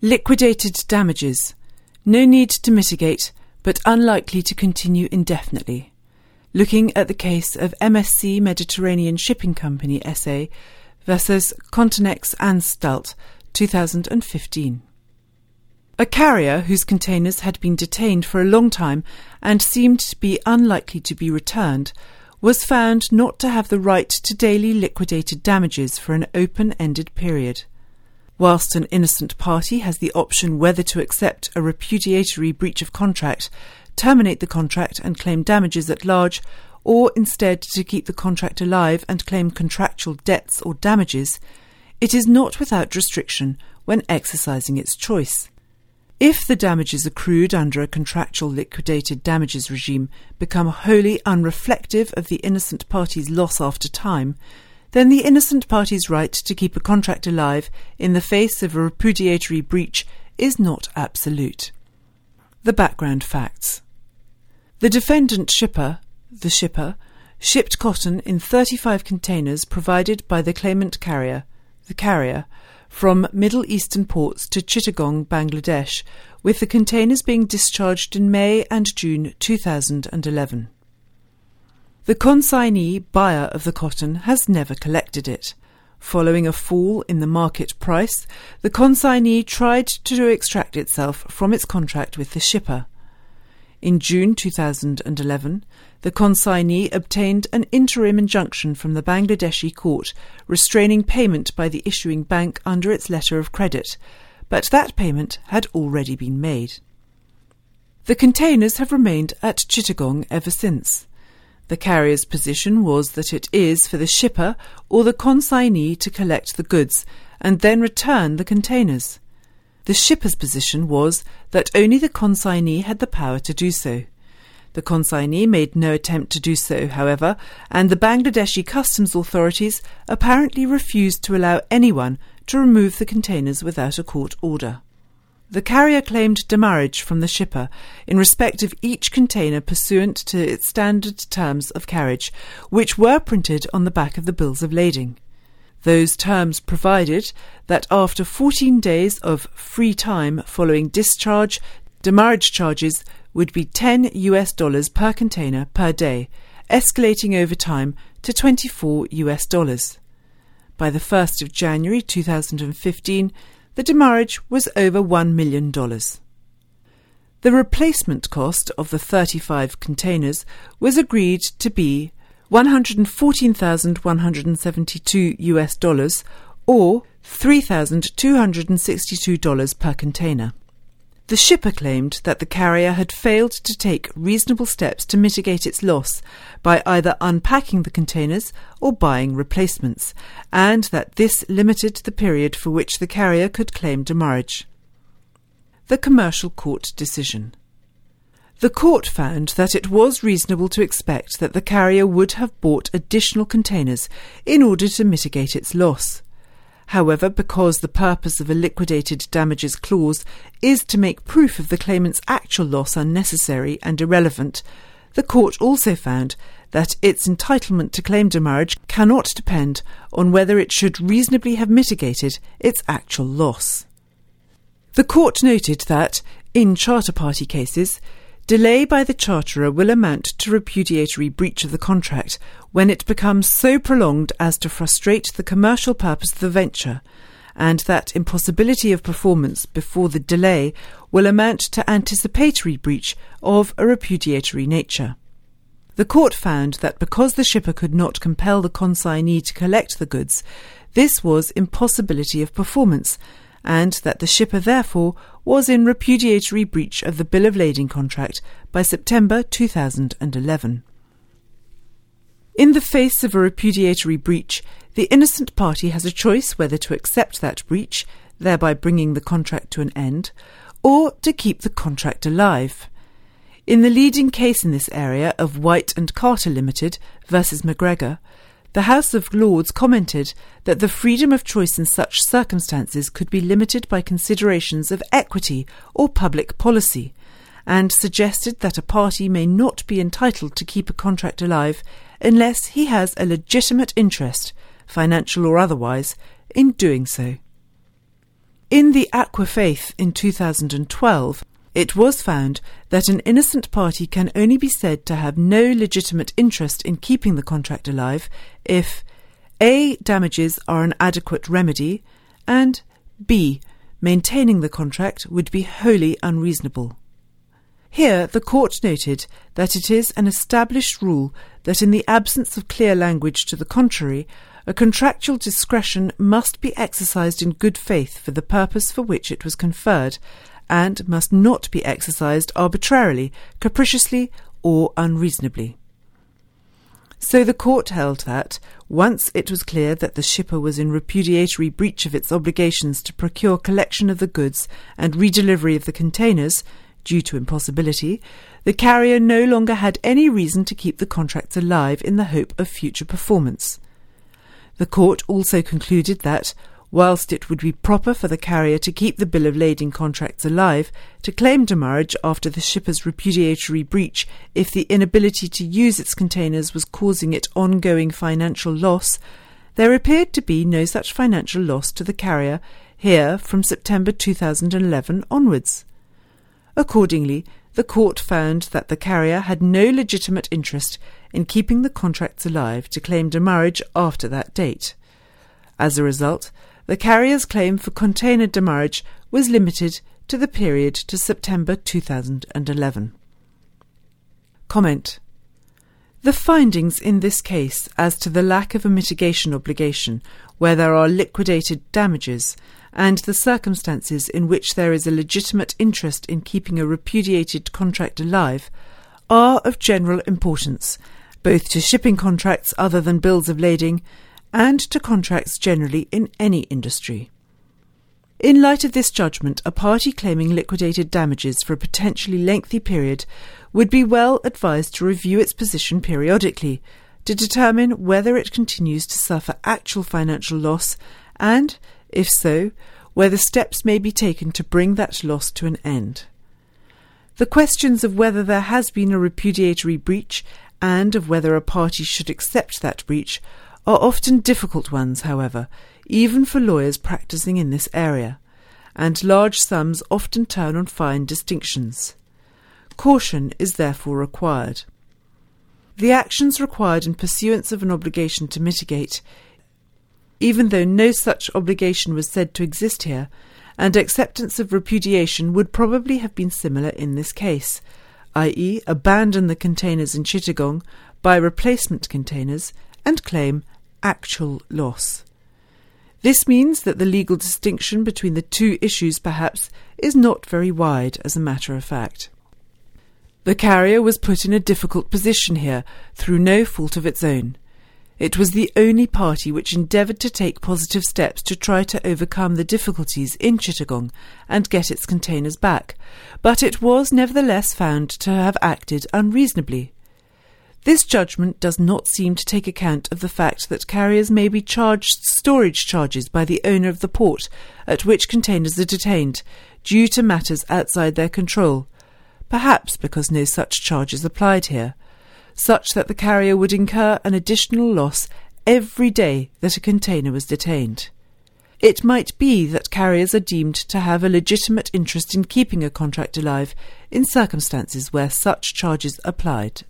Liquidated damages. No need to mitigate, but unlikely to continue indefinitely. Looking at the case of MSC Mediterranean Shipping Company SA versus Cottonex Anstalt 2015. A carrier whose containers had been detained for a long time and seemed to be unlikely to be returned was found not to have the right to daily liquidated damages for an open ended period. Whilst an innocent party has the option whether to accept a repudiatory breach of contract, terminate the contract and claim damages at large, or instead to keep the contract alive and claim contractual debts or damages, it is not without restriction when exercising its choice. If the damages accrued under a contractual liquidated damages regime become wholly unreflective of the innocent party's loss after time, then the innocent party's right to keep a contract alive in the face of a repudiatory breach is not absolute. The background facts. The defendant shipper, the shipper, shipped cotton in 35 containers provided by the claimant carrier, the carrier, from Middle Eastern ports to Chittagong, Bangladesh, with the containers being discharged in May and June 2011. The consignee buyer of the cotton has never collected it. Following a fall in the market price, the consignee tried to extract itself from its contract with the shipper. In June 2011, the consignee obtained an interim injunction from the Bangladeshi court restraining payment by the issuing bank under its letter of credit, but that payment had already been made. The containers have remained at Chittagong ever since. The carrier's position was that it is for the shipper or the consignee to collect the goods and then return the containers. The shipper's position was that only the consignee had the power to do so. The consignee made no attempt to do so, however, and the Bangladeshi customs authorities apparently refused to allow anyone to remove the containers without a court order. The carrier claimed demurrage from the shipper in respect of each container pursuant to its standard terms of carriage, which were printed on the back of the bills of lading. Those terms provided that after 14 days of free time following discharge, demurrage charges would be 10 US dollars per container per day, escalating over time to 24 US dollars. By the 1st of January 2015, the demurrage was over $1 million. The replacement cost of the 35 containers was agreed to be 114,172 US dollars or $3,262 per container. The shipper claimed that the carrier had failed to take reasonable steps to mitigate its loss by either unpacking the containers or buying replacements, and that this limited the period for which the carrier could claim demurrage. The Commercial Court Decision the court found that it was reasonable to expect that the carrier would have bought additional containers in order to mitigate its loss. However, because the purpose of a liquidated damages clause is to make proof of the claimant's actual loss unnecessary and irrelevant, the court also found that its entitlement to claim demurrage cannot depend on whether it should reasonably have mitigated its actual loss. The court noted that, in charter party cases, Delay by the charterer will amount to repudiatory breach of the contract when it becomes so prolonged as to frustrate the commercial purpose of the venture, and that impossibility of performance before the delay will amount to anticipatory breach of a repudiatory nature. The court found that because the shipper could not compel the consignee to collect the goods, this was impossibility of performance, and that the shipper therefore was in repudiatory breach of the Bill of Lading contract by September 2011. In the face of a repudiatory breach, the innocent party has a choice whether to accept that breach, thereby bringing the contract to an end, or to keep the contract alive. In the leading case in this area of White and Carter Limited versus McGregor, the House of Lords commented that the freedom of choice in such circumstances could be limited by considerations of equity or public policy, and suggested that a party may not be entitled to keep a contract alive unless he has a legitimate interest, financial or otherwise, in doing so. In the Aquafaith in 2012, it was found that an innocent party can only be said to have no legitimate interest in keeping the contract alive if A. Damages are an adequate remedy, and B. Maintaining the contract would be wholly unreasonable. Here, the court noted that it is an established rule that in the absence of clear language to the contrary, a contractual discretion must be exercised in good faith for the purpose for which it was conferred, and must not be exercised arbitrarily, capriciously, or unreasonably. So the court held that, once it was clear that the shipper was in repudiatory breach of its obligations to procure collection of the goods and redelivery of the containers, due to impossibility, the carrier no longer had any reason to keep the contracts alive in the hope of future performance. The court also concluded that, whilst it would be proper for the carrier to keep the bill of lading contracts alive, to claim demurrage after the shipper's repudiatory breach if the inability to use its containers was causing it ongoing financial loss, there appeared to be no such financial loss to the carrier here from September 2011 onwards. Accordingly, the court found that the carrier had no legitimate interest in keeping the contracts alive to claim demurrage after that date. As a result, the carrier's claim for container demurrage was limited to the period to September 2011. Comment. The findings in this case as to the lack of a mitigation obligation where there are liquidated damages and the circumstances in which there is a legitimate interest in keeping a repudiated contract alive are of general importance, both to shipping contracts other than bills of lading and to contracts generally in any industry. In light of this judgment, a party claiming liquidated damages for a potentially lengthy period would be well advised to review its position periodically to determine whether it continues to suffer actual financial loss and, if so, whether steps may be taken to bring that loss to an end. The questions of whether there has been a repudiatory breach and of whether a party should accept that breach are often difficult ones, however, even for lawyers practicing in this area, and large sums often turn on fine distinctions. Caution is therefore required. The actions required in pursuance of an obligation to mitigate, even though no such obligation was said to exist here, and acceptance of repudiation would probably have been similar in this case, i.e., abandon the containers in Chittagong, buy replacement containers, and claim actual loss. This means that the legal distinction between the two issues perhaps is not very wide as a matter of fact. The carrier was put in a difficult position here through no fault of its own. It was the only party which endeavoured to take positive steps to try to overcome the difficulties in Chittagong and get its containers back, but it was nevertheless found to have acted unreasonably. This judgment does not seem to take account of the fact that carriers may be charged storage charges by the owner of the port at which containers are detained, due to matters outside their control, perhaps because no such charge is applied here, such that the carrier would incur an additional loss every day that a container was detained. It might be that carriers are deemed to have a legitimate interest in keeping a contract alive in circumstances where such charges applied